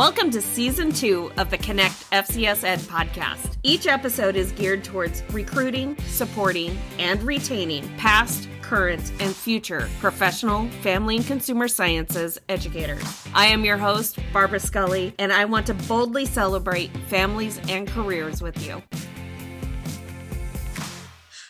Welcome to season two of the Connect FCS Ed podcast. Each episode is geared towards recruiting, supporting, and retaining past, current, and future professional, family, and consumer sciences educators. I am your host, Barbara Scully, and I want to boldly celebrate families and careers with you.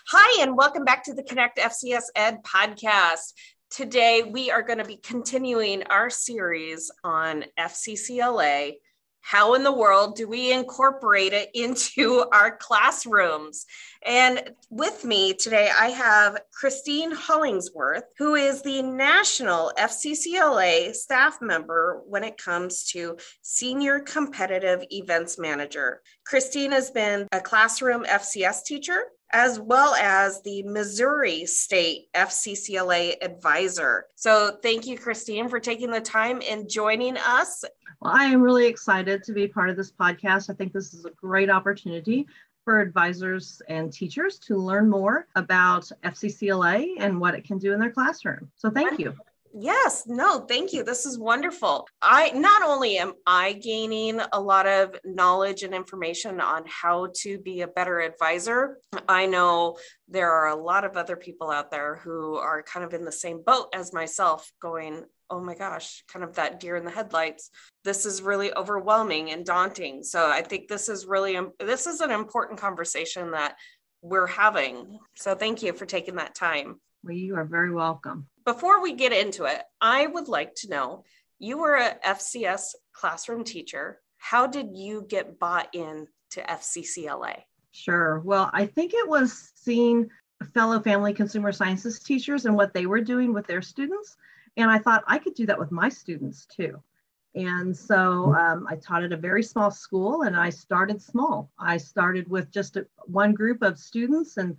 Hi, and welcome back to the Connect FCS Ed podcast. Today, we are going to be continuing our series on FCCLA. How in the world do we incorporate it into our classrooms? And with me today, I have Christine Hollingsworth, who is the National FCCLA staff member when it comes to Senior Competitive Events Manager. Christine has been a classroom FCS teacher as well as the Missouri State FCCLA advisor. So, thank you, Christine, for taking the time and joining us. Well, I am really excited to be part of this podcast. I think this is a great opportunity for advisors and teachers to learn more about FCCLA and what it can do in their classroom. So, thank you. Yes, no, thank you. This is wonderful. I not only am I gaining a lot of knowledge and information on how to be a better advisor, I know there are a lot of other people out there who are kind of in the same boat as myself going, oh my gosh, kind of that deer in the headlights. This is really overwhelming and daunting. So I think this is really um, this is an important conversation that we're having. So thank you for taking that time. Well, you are very welcome. Before we get into it, I would like to know you were a FCS classroom teacher. How did you get bought in to FCCLA? Sure. Well, I think it was seeing fellow family consumer sciences teachers and what they were doing with their students. And I thought I could do that with my students too. And so um, I taught at a very small school and I started small. I started with just a, one group of students and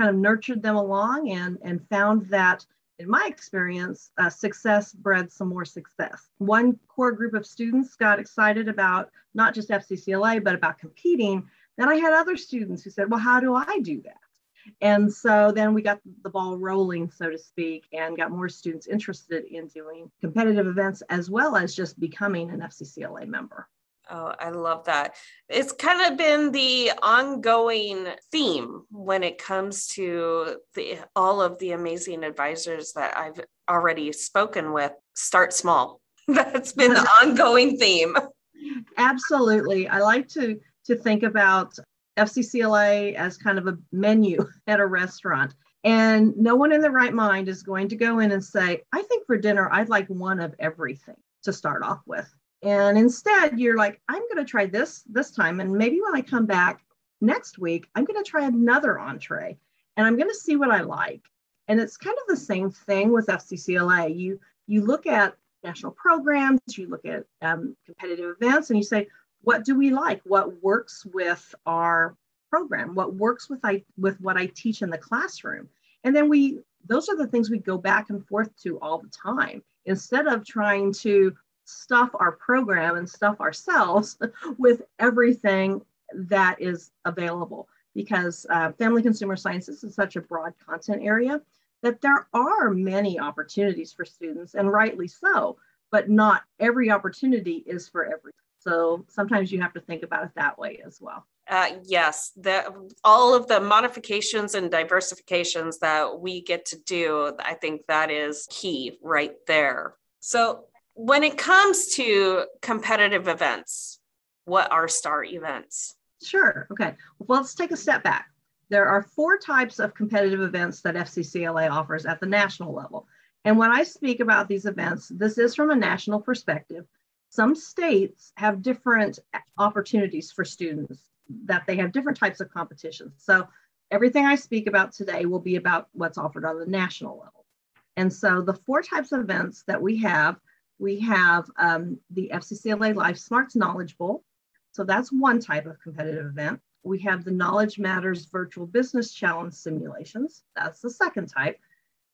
kind of nurtured them along and, and found that in my experience, uh, success bred some more success. One core group of students got excited about not just FCCLA, but about competing. Then I had other students who said, Well, how do I do that? And so then we got the ball rolling, so to speak, and got more students interested in doing competitive events as well as just becoming an FCCLA member. Oh, I love that. It's kind of been the ongoing theme when it comes to the all of the amazing advisors that I've already spoken with. Start small. That's been the ongoing theme. Absolutely. I like to to think about FCCLA as kind of a menu at a restaurant. And no one in the right mind is going to go in and say, I think for dinner, I'd like one of everything to start off with. And instead, you're like, I'm going to try this this time. And maybe when I come back next week, I'm going to try another entree and I'm going to see what I like. And it's kind of the same thing with FCCLA. You, you look at national programs, you look at um, competitive events, and you say, what do we like? What works with our program? What works with I with what I teach in the classroom? And then we those are the things we go back and forth to all the time instead of trying to stuff our program and stuff ourselves with everything that is available because uh, family consumer sciences is such a broad content area that there are many opportunities for students and rightly so but not every opportunity is for every so sometimes you have to think about it that way as well uh, yes, the, all of the modifications and diversifications that we get to do, I think that is key right there. So when it comes to competitive events, what are STAR events? Sure. Okay. Well, let's take a step back. There are four types of competitive events that FCCLA offers at the national level. And when I speak about these events, this is from a national perspective. Some states have different opportunities for students that they have different types of competitions. So everything I speak about today will be about what's offered on the national level. And so the four types of events that we have we have um, the FCCLA Life Smarts Knowledge Bowl. So that's one type of competitive event. We have the Knowledge Matters Virtual Business Challenge simulations. That's the second type.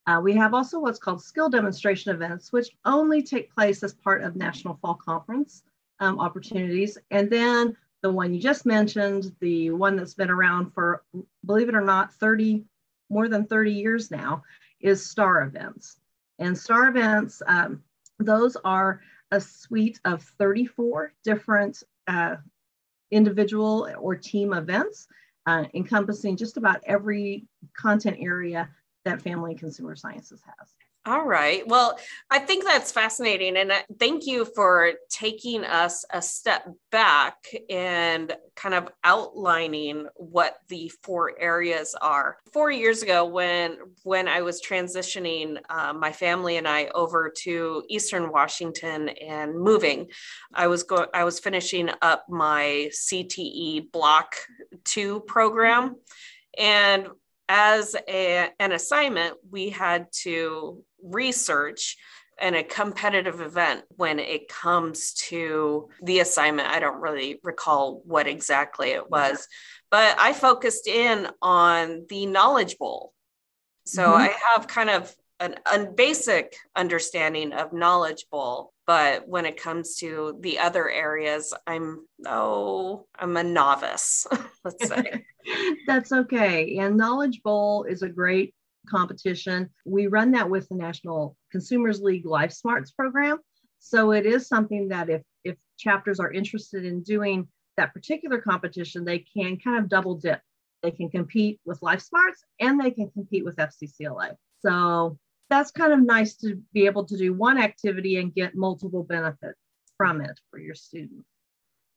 Uh, we have also what's called skill demonstration events, which only take place as part of National Fall Conference um, opportunities. And then the one you just mentioned, the one that's been around for, believe it or not, 30, more than 30 years now, is STAR events. And STAR events, um, those are a suite of 34 different uh, individual or team events uh, encompassing just about every content area that family and consumer sciences has. All right. Well, I think that's fascinating. And uh, thank you for taking us a step back and kind of outlining what the four areas are. Four years ago, when when I was transitioning uh, my family and I over to Eastern Washington and moving, I was going I was finishing up my CTE Block 2 program. And as a, an assignment, we had to research and a competitive event when it comes to the assignment. I don't really recall what exactly it was, but I focused in on the Knowledge Bowl. So mm-hmm. I have kind of an, a basic understanding of Knowledge Bowl, but when it comes to the other areas i'm oh i'm a novice let's say. That's okay. And knowledge bowl is a great competition. We run that with the national consumers league life smarts program. So it is something that if if chapters are interested in doing that particular competition they can kind of double dip. They can compete with life smarts and they can compete with fccla so that's kind of nice to be able to do one activity and get multiple benefits from it for your students.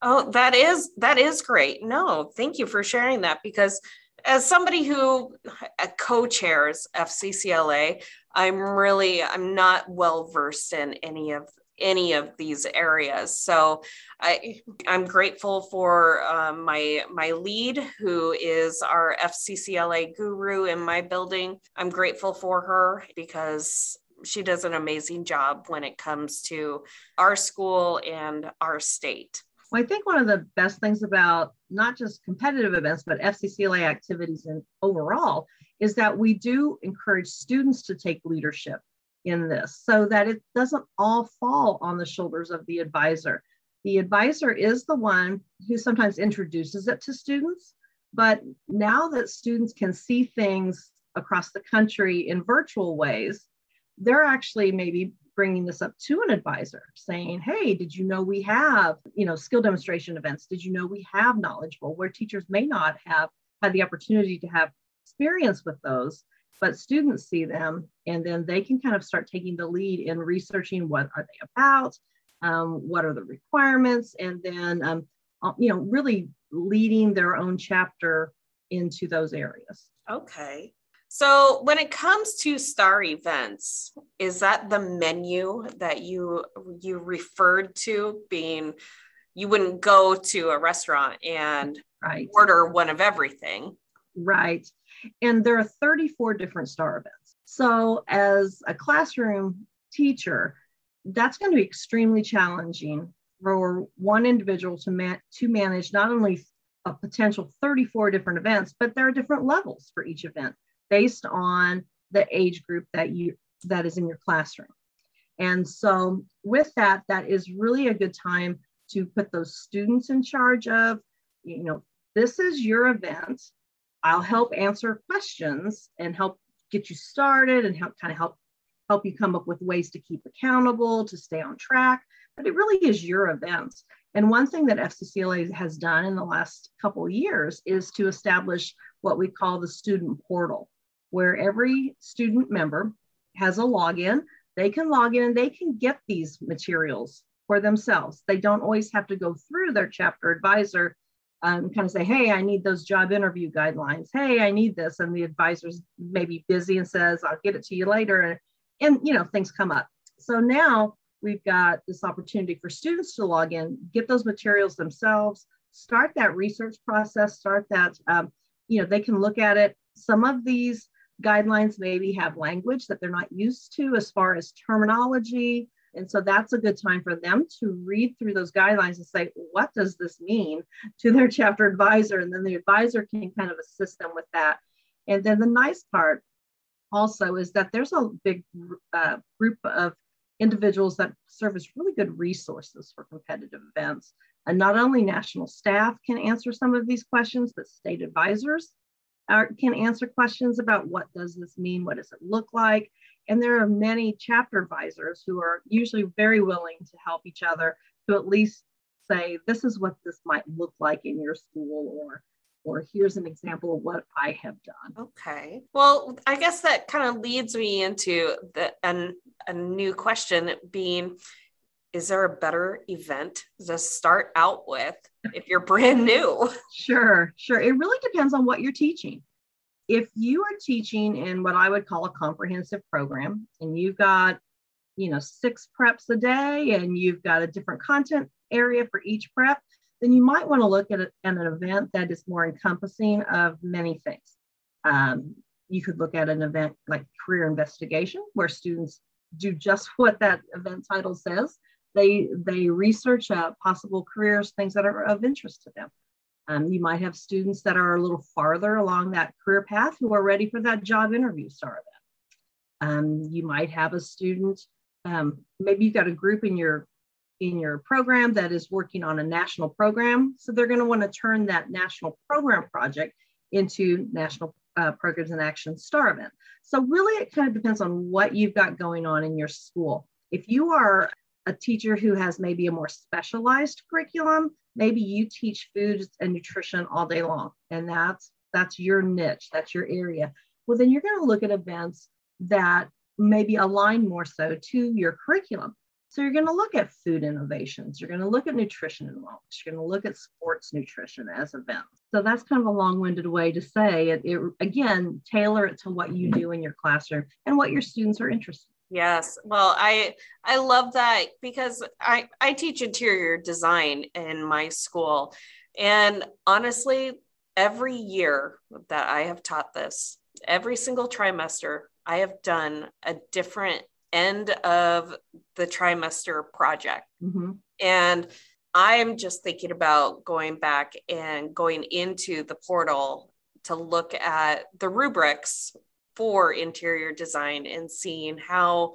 Oh, that is that is great. No, thank you for sharing that because as somebody who uh, co-chairs FCCLA, I'm really I'm not well versed in any of any of these areas. So I, I'm grateful for um, my my lead, who is our FCCLA guru in my building. I'm grateful for her because she does an amazing job when it comes to our school and our state. Well, I think one of the best things about not just competitive events, but FCCLA activities and overall is that we do encourage students to take leadership in this so that it doesn't all fall on the shoulders of the advisor. The advisor is the one who sometimes introduces it to students, but now that students can see things across the country in virtual ways, they're actually maybe bringing this up to an advisor saying hey did you know we have you know skill demonstration events did you know we have Knowledge Bowl where teachers may not have had the opportunity to have experience with those but students see them and then they can kind of start taking the lead in researching what are they about um, what are the requirements and then um, uh, you know really leading their own chapter into those areas. Okay. So when it comes to star events is that the menu that you you referred to being you wouldn't go to a restaurant and right. order one of everything? Right and there are 34 different STAR events. So, as a classroom teacher, that's going to be extremely challenging for one individual to, man- to manage not only a potential 34 different events, but there are different levels for each event based on the age group that you that is in your classroom. And so with that, that is really a good time to put those students in charge of, you know, this is your event. I'll help answer questions and help get you started and help kind of help help you come up with ways to keep accountable, to stay on track. But it really is your event. And one thing that FCCLA has done in the last couple years is to establish what we call the student portal, where every student member has a login. They can log in and they can get these materials for themselves. They don't always have to go through their chapter advisor um, kind of say, hey, I need those job interview guidelines. Hey, I need this. And the advisor's maybe busy and says, I'll get it to you later. And, and you know, things come up. So now we've got this opportunity for students to log in, get those materials themselves, start that research process, start that, um, you know, they can look at it. Some of these guidelines maybe have language that they're not used to as far as terminology, and so that's a good time for them to read through those guidelines and say, what does this mean to their chapter advisor? And then the advisor can kind of assist them with that. And then the nice part also is that there's a big uh, group of individuals that serve as really good resources for competitive events. And not only national staff can answer some of these questions, but state advisors are, can answer questions about what does this mean? What does it look like? And there are many chapter advisors who are usually very willing to help each other to at least say, this is what this might look like in your school, or or here's an example of what I have done. Okay. Well, I guess that kind of leads me into the an, a new question being is there a better event to start out with if you're brand new? Sure, sure. It really depends on what you're teaching. If you are teaching in what I would call a comprehensive program and you've got, you know, six preps a day and you've got a different content area for each prep, then you might want to look at, a, at an event that is more encompassing of many things. Um, you could look at an event like career investigation, where students do just what that event title says. They they research uh, possible careers, things that are of interest to them. Um, you might have students that are a little farther along that career path who are ready for that job interview start of Um, you might have a student, um, maybe you've got a group in your in your program that is working on a national program. So they're going to want to turn that national program project into national uh, programs in action star event. So really it kind of depends on what you've got going on in your school. If you are a teacher who has maybe a more specialized curriculum, maybe you teach foods and nutrition all day long and that's that's your niche, that's your area. Well, then you're going to look at events that maybe align more so to your curriculum. So you're going to look at food innovations. You're going to look at nutrition and wellness. You're going to look at sports nutrition as events. So that's kind of a long-winded way to say it, it. Again, tailor it to what you do in your classroom and what your students are interested. Yes. Well, I I love that because I I teach interior design in my school and honestly every year that I have taught this, every single trimester I have done a different end of the trimester project. Mm-hmm. And I'm just thinking about going back and going into the portal to look at the rubrics for interior design and seeing how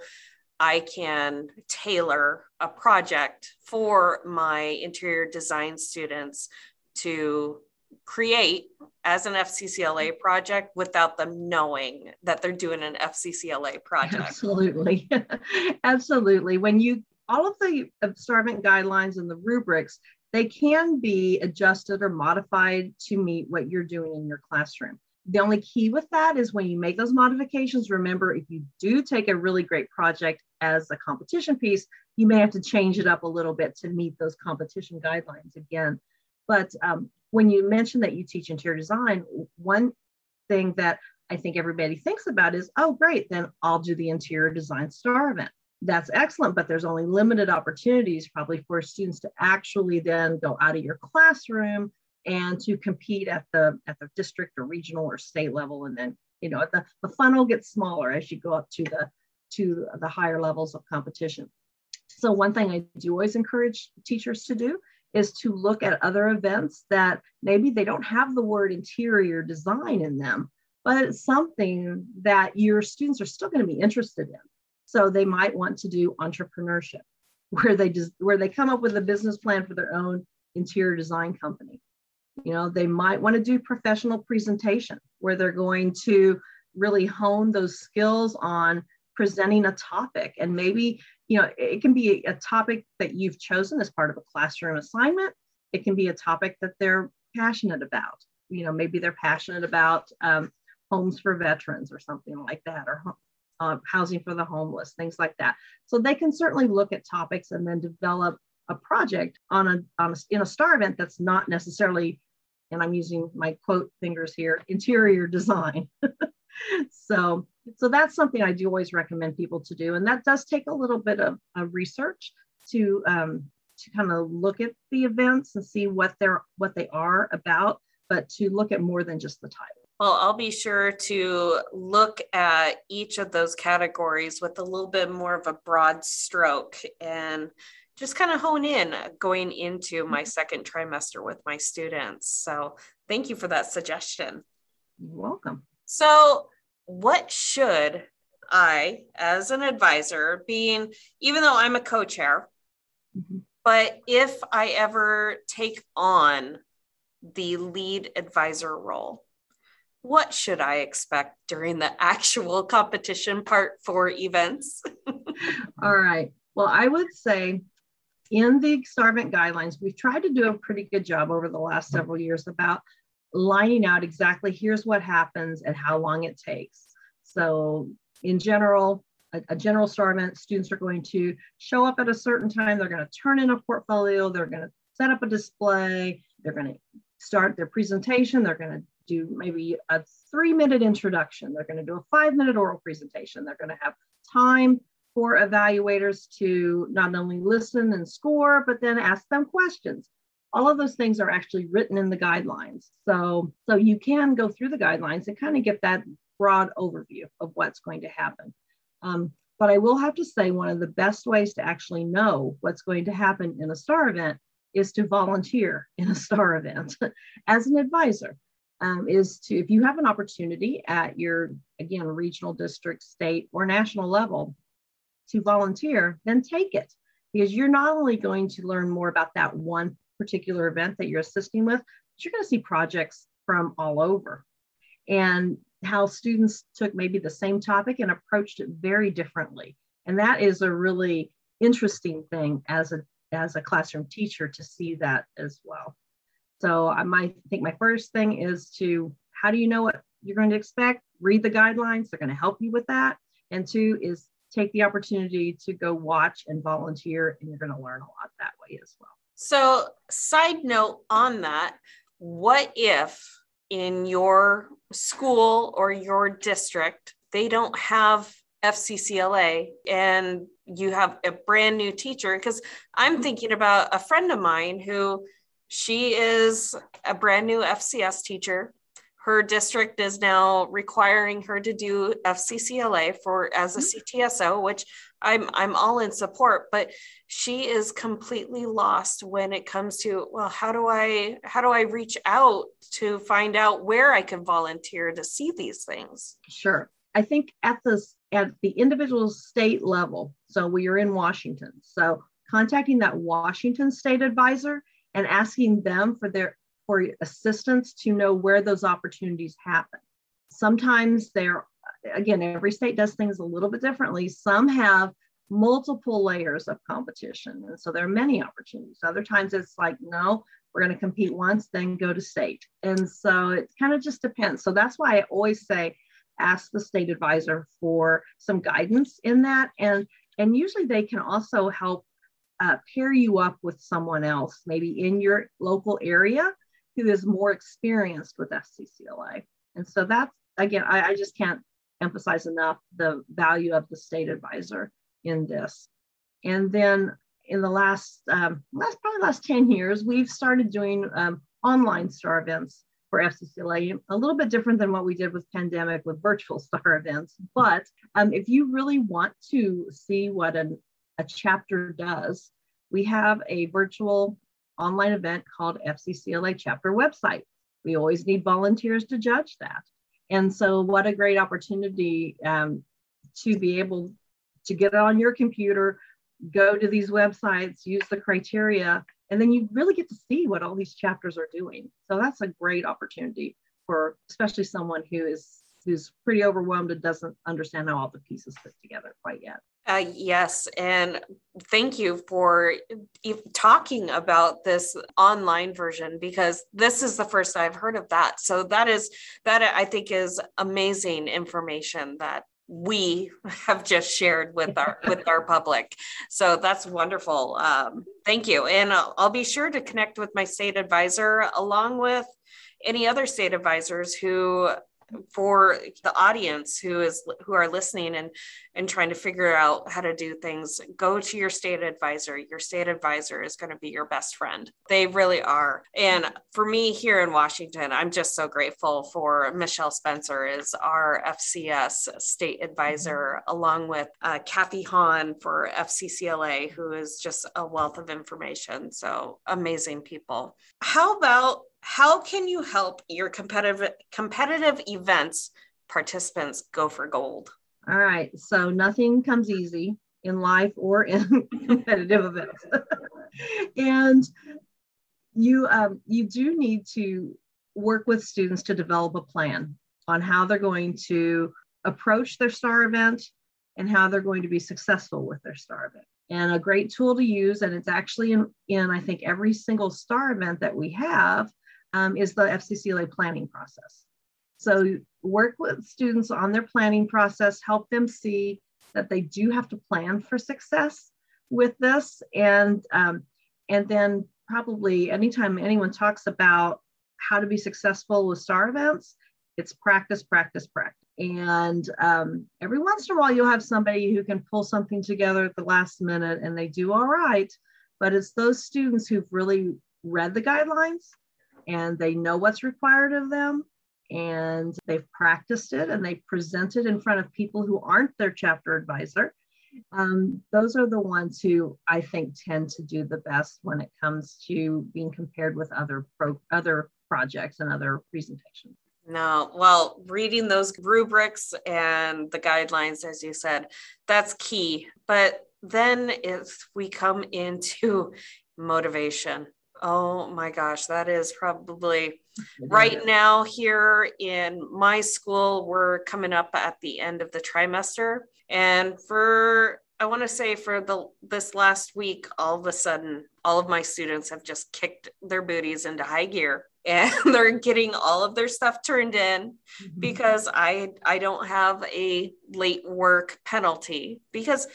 I can tailor a project for my interior design students to create as an FCCLA mm-hmm. project without them knowing that they're doing an FCCLA project. Absolutely. Absolutely. When you, all of the observant guidelines and the rubrics, they can be adjusted or modified to meet what you're doing in your classroom. The only key with that is when you make those modifications, remember if you do take a really great project as a competition piece, you may have to change it up a little bit to meet those competition guidelines again. But um, when you mention that you teach interior design, one thing that I think everybody thinks about is, oh, great, then I'll do the interior design star event. That's excellent, but there's only limited opportunities probably for students to actually then go out of your classroom and to compete at the at the district or regional or state level. And then, you know, the, the funnel gets smaller as you go up to the to the higher levels of competition. So one thing I do always encourage teachers to do is to look at other events that maybe they don't have the word interior design in them, but it's something that your students are still going to be interested in. So they might want to do entrepreneurship, where they just where they come up with a business plan for their own interior design company. You know, they might want to do professional presentation, where they're going to really hone those skills on presenting a topic. And maybe you know it can be a topic that you've chosen as part of a classroom assignment. It can be a topic that they're passionate about. You know maybe they're passionate about um, homes for veterans or something like that or uh, housing for the homeless things like that. So they can certainly look at topics and then develop a project on a, on a in a star event that's not necessarily and i'm using my quote fingers here interior design so so that's something I do always recommend people to do, and that does take a little bit of, of research to um, to kind of look at the events and see what they're what they are about, but to look at more than just the title. Well, I'll be sure to look at each of those categories with a little bit more of a broad stroke and just kind of hone in going into my mm-hmm. second trimester with my students. So, thank you for that suggestion. You're welcome. So, what should I, as an advisor, being, even though I'm a co chair, mm-hmm. but if I ever take on the lead advisor role, what should I expect during the actual competition part for events? All right. Well, I would say in the STAR event guidelines, we've tried to do a pretty good job over the last several years about lining out exactly here's what happens and how long it takes. So, in general, a, a general STAR event, students are going to show up at a certain time, they're going to turn in a portfolio, they're going to set up a display, they're going to start their presentation, they're going to do maybe a three minute introduction, they're going to do a five minute oral presentation, they're going to have time for evaluators to not only listen and score, but then ask them questions. All of those things are actually written in the guidelines. So, so you can go through the guidelines and kind of get that broad overview of what's going to happen. Um, but I will have to say, one of the best ways to actually know what's going to happen in a STAR event is to volunteer in a STAR event as an advisor. Um, is to, if you have an opportunity at your, again, regional district, state, or national level to volunteer, then take it because you're not only going to learn more about that one particular event that you're assisting with, but you're going to see projects from all over. And how students took maybe the same topic and approached it very differently. And that is a really interesting thing as a as a classroom teacher to see that as well. So I might think my first thing is to how do you know what you're going to expect? Read the guidelines, they're going to help you with that. And two is take the opportunity to go watch and volunteer, and you're going to learn a lot that way as well. So, side note on that, what if in your school or your district, they don't have FCCLA and you have a brand new teacher. Because I'm mm-hmm. thinking about a friend of mine who she is a brand new FCS teacher. Her district is now requiring her to do FCCLA for as a mm-hmm. CTSO, which I'm I'm all in support, but she is completely lost when it comes to well, how do I how do I reach out to find out where I can volunteer to see these things? Sure. I think at the at the individual state level, so we are in Washington. So contacting that Washington state advisor and asking them for their for assistance to know where those opportunities happen. Sometimes they're again, every state does things a little bit differently. Some have multiple layers of competition. And so there are many opportunities. Other times it's like, no, we're going to compete once, then go to state. And so it kind of just depends. So that's why I always say, ask the state advisor for some guidance in that. And, and usually they can also help uh, pair you up with someone else, maybe in your local area who is more experienced with FCCLA. And so that's, again, I, I just can't emphasize enough the value of the state advisor in this. And then in the last, um, last probably last 10 years, we've started doing um, online STAR events for FCCLA, a little bit different than what we did with pandemic with virtual STAR events. But um, if you really want to see what an, a chapter does, we have a virtual online event called FCCLA chapter website. We always need volunteers to judge that. And so, what a great opportunity um, to be able to get on your computer, go to these websites, use the criteria, and then you really get to see what all these chapters are doing. So that's a great opportunity for especially someone who is who's pretty overwhelmed and doesn't understand how all the pieces fit together quite yet. Uh, yes, and thank you for talking about this online version because this is the first I've heard of that. So that is that I think is amazing information that we have just shared with our with our public. So that's wonderful. Um, thank you, and I'll, I'll be sure to connect with my state advisor along with any other state advisors who for the audience who is who are listening and and trying to figure out how to do things go to your state advisor. Your state advisor is going to be your best friend. They really are. And for me here in washington i'm just so grateful for michelle spencer is our fcs state advisor mm-hmm. along with uh, kathy hahn for fccla who is just a wealth of information. So amazing people. How about how can you help your competitive competitive events participants go for gold? All right. So nothing comes easy in life or in competitive events. and you um, you do need to work with students to develop a plan. on how they're going to approach their star event and how they're going to be successful with their star event. And a great tool to use, and it's actually in, in I think, every single star event that we have, um, is the FCCLA planning process. So work with students on their planning process, help them see that they do have to plan for success with this. And, um, and then probably anytime anyone talks about how to be successful with star events, it's practice, practice, practice. And um, every once in a while, you'll have somebody who can pull something together at the last minute and they do all right. But it's those students who've really read the guidelines and they know what's required of them and they've practiced it and they present it in front of people who aren't their chapter advisor. Um, those are the ones who I think tend to do the best when it comes to being compared with other pro- other projects and other presentations. No, well, reading those rubrics and the guidelines, as you said, that's key. But then if we come into motivation, oh my gosh, that is probably right now here in my school. We're coming up at the end of the trimester. And for I want to say for the this last week, all of a sudden, all of my students have just kicked their booties into high gear and they're getting all of their stuff turned in mm-hmm. because I I don't have a late work penalty because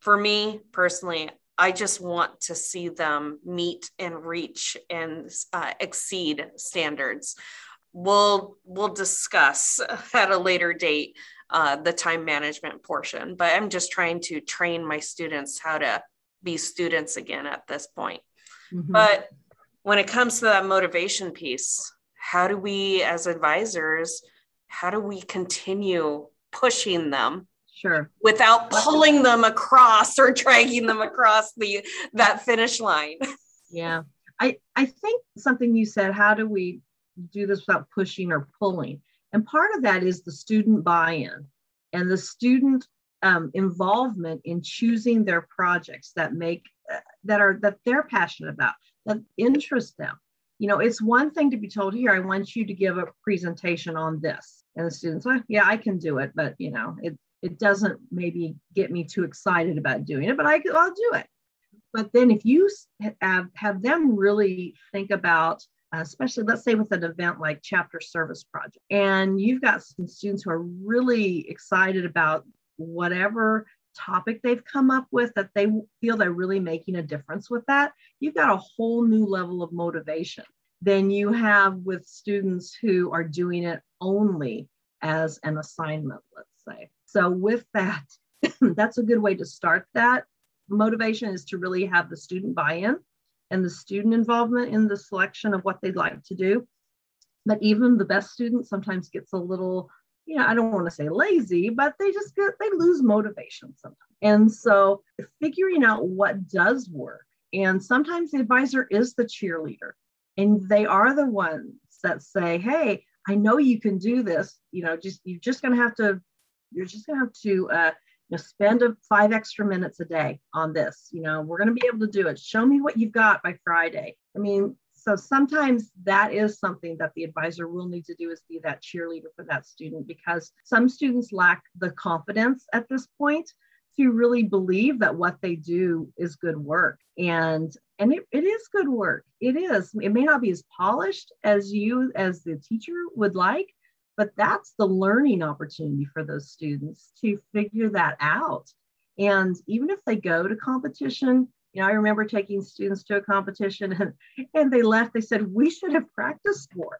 for me personally I just want to see them meet and reach and uh, exceed standards. We'll we'll discuss at a later date uh, the time management portion, but I'm just trying to train my students how to be students again at this point. Mm-hmm. But when it comes to that motivation piece, how do we as advisors, how do we continue pushing them? Sure. Without pulling them across or dragging them across the that finish line. Yeah. I, I think something you said, how do we do this without pushing or pulling? And part of that is the student buy-in and the student um, involvement in choosing their projects that make uh, that are that they're passionate about that interest them. You know, it's one thing to be told here, I want you to give a presentation on this. And the students, well, yeah, I can do it, but you know, it it doesn't maybe get me too excited about doing it, but I, I'll do it. But then if you have, have them really think about, uh, especially let's say with an event like Chapter Service Project, and you've got some students who are really excited about whatever topic they've come up with that they feel they're really making a difference with that, you've got a whole new level of motivation than you have with students who are doing it only as an assignment, let's say. So, with that, that's a good way to start that. Motivation is to really have the student buy in and the student involvement in the selection of what they'd like to do. But even the best student sometimes gets a little you know, I don't want to say lazy, but they just get, they lose motivation sometimes. And so figuring out what does work. And sometimes the advisor is the cheerleader and they are the ones that say, Hey, I know you can do this. You know, just, you're just going to have to, you're just going to have to, uh, you know, spend a five extra minutes a day on this. You know, we're going to be able to do it. Show me what you've got by Friday. I mean, so sometimes that is something that the advisor will need to do is be that cheerleader for that student because some students lack the confidence at this point to really believe that what they do is good work and and it, it is good work it is it may not be as polished as you as the teacher would like but that's the learning opportunity for those students to figure that out and even if they go to competition you know, I remember taking students to a competition and, and they left. They said, we should have practiced more.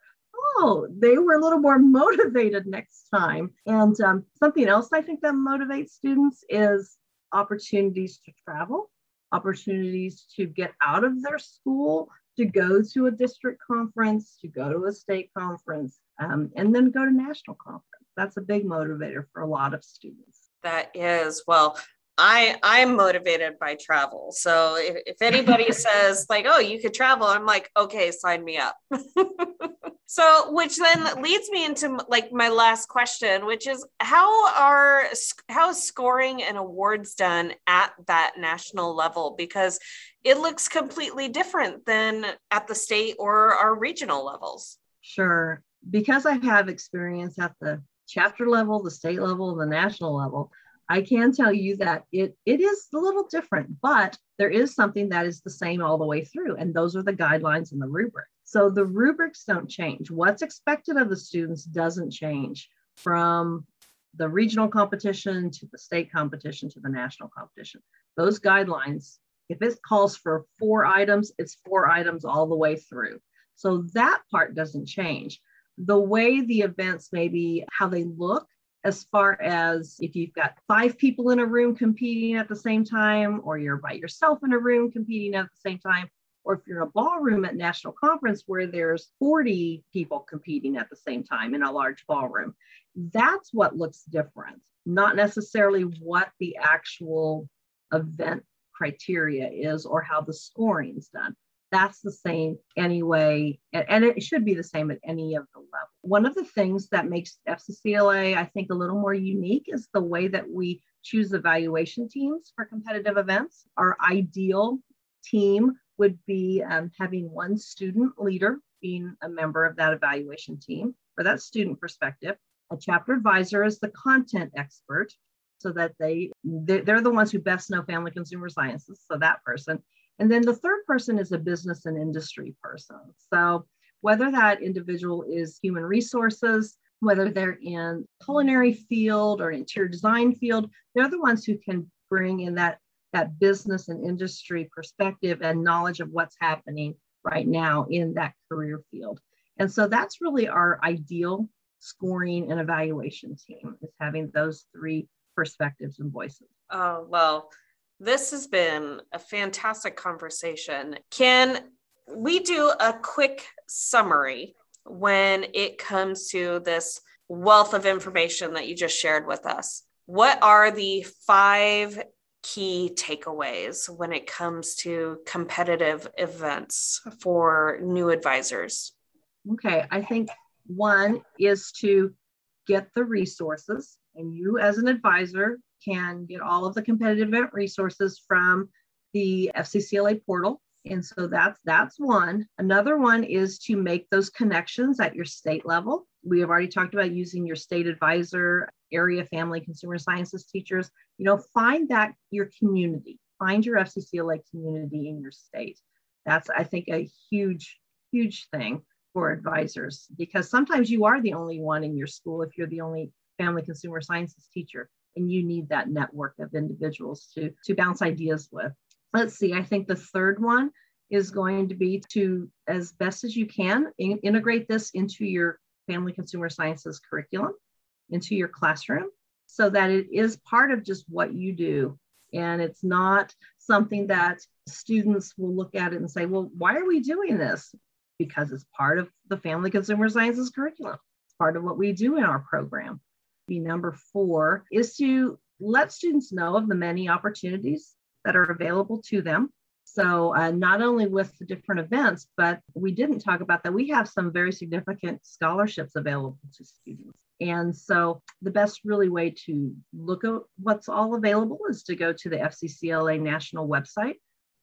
Oh, they were a little more motivated next time. And um, something else I think that motivates students is opportunities to travel, opportunities to get out of their school, to go to a district conference, to go to a state conference, um, and then go to national conference. That's a big motivator for a lot of students. That is, well, I I'm motivated by travel. So if, if anybody says like, oh, you could travel, I'm like, okay, sign me up. so which then leads me into like my last question, which is how are how is scoring and awards done at that national level? Because it looks completely different than at the state or our regional levels. Sure. because I have experience at the chapter level, the state level, the national level, I can tell you that it it is a little different, but there is something that is the same all the way through, and those are the guidelines and the rubric. So the rubrics don't change. What's expected of the students doesn't change from the regional competition to the state competition to the national competition. Those guidelines, if it calls for four items, it's four items all the way through. So that part doesn't change. The way the events maybe how they look as far as if you've got five people in a room competing at the same time, or you're by yourself in a room competing at the same time, or if you're in a ballroom at national conference where there's 40 people competing at the same time in a large ballroom, that's what looks different, not necessarily what the actual event criteria is or how the scoring is done. That's the same anyway, and it should be the same at any of the levels. One of the things that makes FCCLA, I think, a little more unique is the way that we choose evaluation teams for competitive events. Our ideal team would be um, having one student leader being a member of that evaluation team for that student perspective. A chapter advisor is the content expert so that they they're the ones who best know family consumer sciences so that person and then the third person is a business and industry person. So whether that individual is human resources, whether they're in culinary field or interior design field, they're the ones who can bring in that, that business and industry perspective and knowledge of what's happening right now in that career field. And so that's really our ideal scoring and evaluation team is having those three perspectives and voices. Oh, well, this has been a fantastic conversation. Can we do a quick summary when it comes to this wealth of information that you just shared with us? What are the five key takeaways when it comes to competitive events for new advisors? Okay, I think one is to get the resources, and you as an advisor can get all of the competitive event resources from the FCCLA portal. And so that's that's one. Another one is to make those connections at your state level. We have already talked about using your state advisor, area family consumer sciences teachers. You know, find that your community, find your FCCLA community in your state. That's I think a huge huge thing for advisors because sometimes you are the only one in your school if you're the only family consumer sciences teacher and you need that network of individuals to to bounce ideas with. Let's see i think the third one is going to be to as best as you can in, integrate this into your family consumer sciences curriculum into your classroom so that it is part of just what you do. And it's not something that students will look at it and say well why are we doing this? Because it's part of the family consumer sciences curriculum. It's part of what we do in our program be number four is to let students know of the many opportunities that are available to them. So, uh, not only with the different events, but we didn't talk about that. We have some very significant scholarships available to students. And so, the best really way to look at what's all available is to go to the FCCLA national website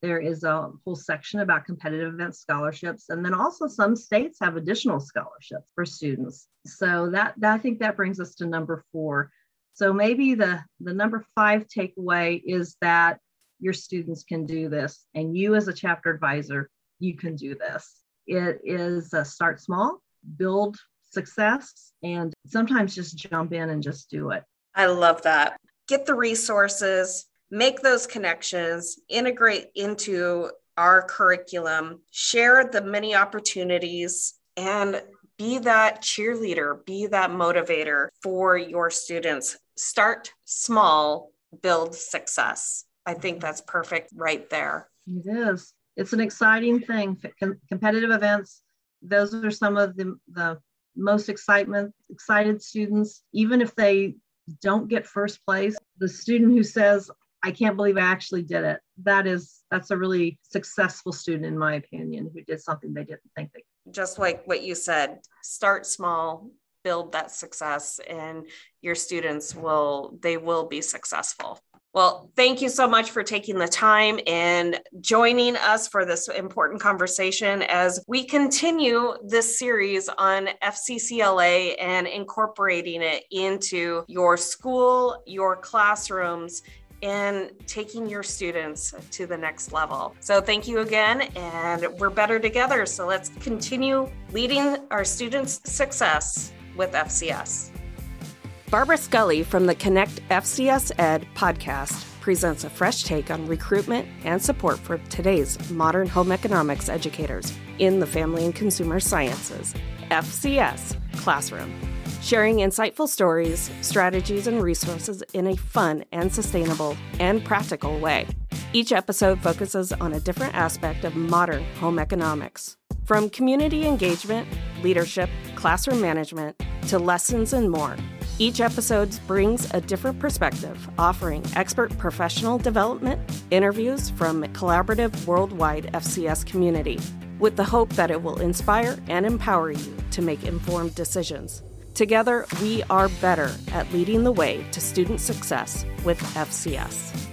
there is a whole section about competitive event scholarships. And then also some states have additional scholarships for students. So that, that I think that brings us to number four. So maybe the, the number five takeaway is that your students can do this and you as a chapter advisor, you can do this. It is a start small, build success, and sometimes just jump in and just do it. I love that. Get the resources, make those connections, integrate into our curriculum, share the many opportunities, and be that cheerleader, be that motivator for your students. Start small, build success. I think that's perfect right there. It is. It's an exciting thing. Com- competitive events, those are some of the, the most excitement, excited students, even if they don't get first place. The student who says, I can't believe I actually did it. That is, that's a really successful student, in my opinion, who did something they didn't think they could. Just like what you said, start small, build that success, and your students will, they will be successful. Well, thank you so much for taking the time and joining us for this important conversation as we continue this series on FCCLA and incorporating it into your school, your classrooms, and taking your students to the next level. So, thank you again, and we're better together. So, let's continue leading our students' success with FCS. Barbara Scully from the Connect FCS Ed podcast presents a fresh take on recruitment and support for today's modern home economics educators in the Family and Consumer Sciences FCS classroom, sharing insightful stories, strategies, and resources in a fun and sustainable and practical way. Each episode focuses on a different aspect of modern home economics. From community engagement, leadership, classroom management, to lessons and more. Each episode brings a different perspective, offering expert professional development, interviews from a collaborative worldwide FCS community, with the hope that it will inspire and empower you to make informed decisions. Together, we are better at leading the way to student success with FCS.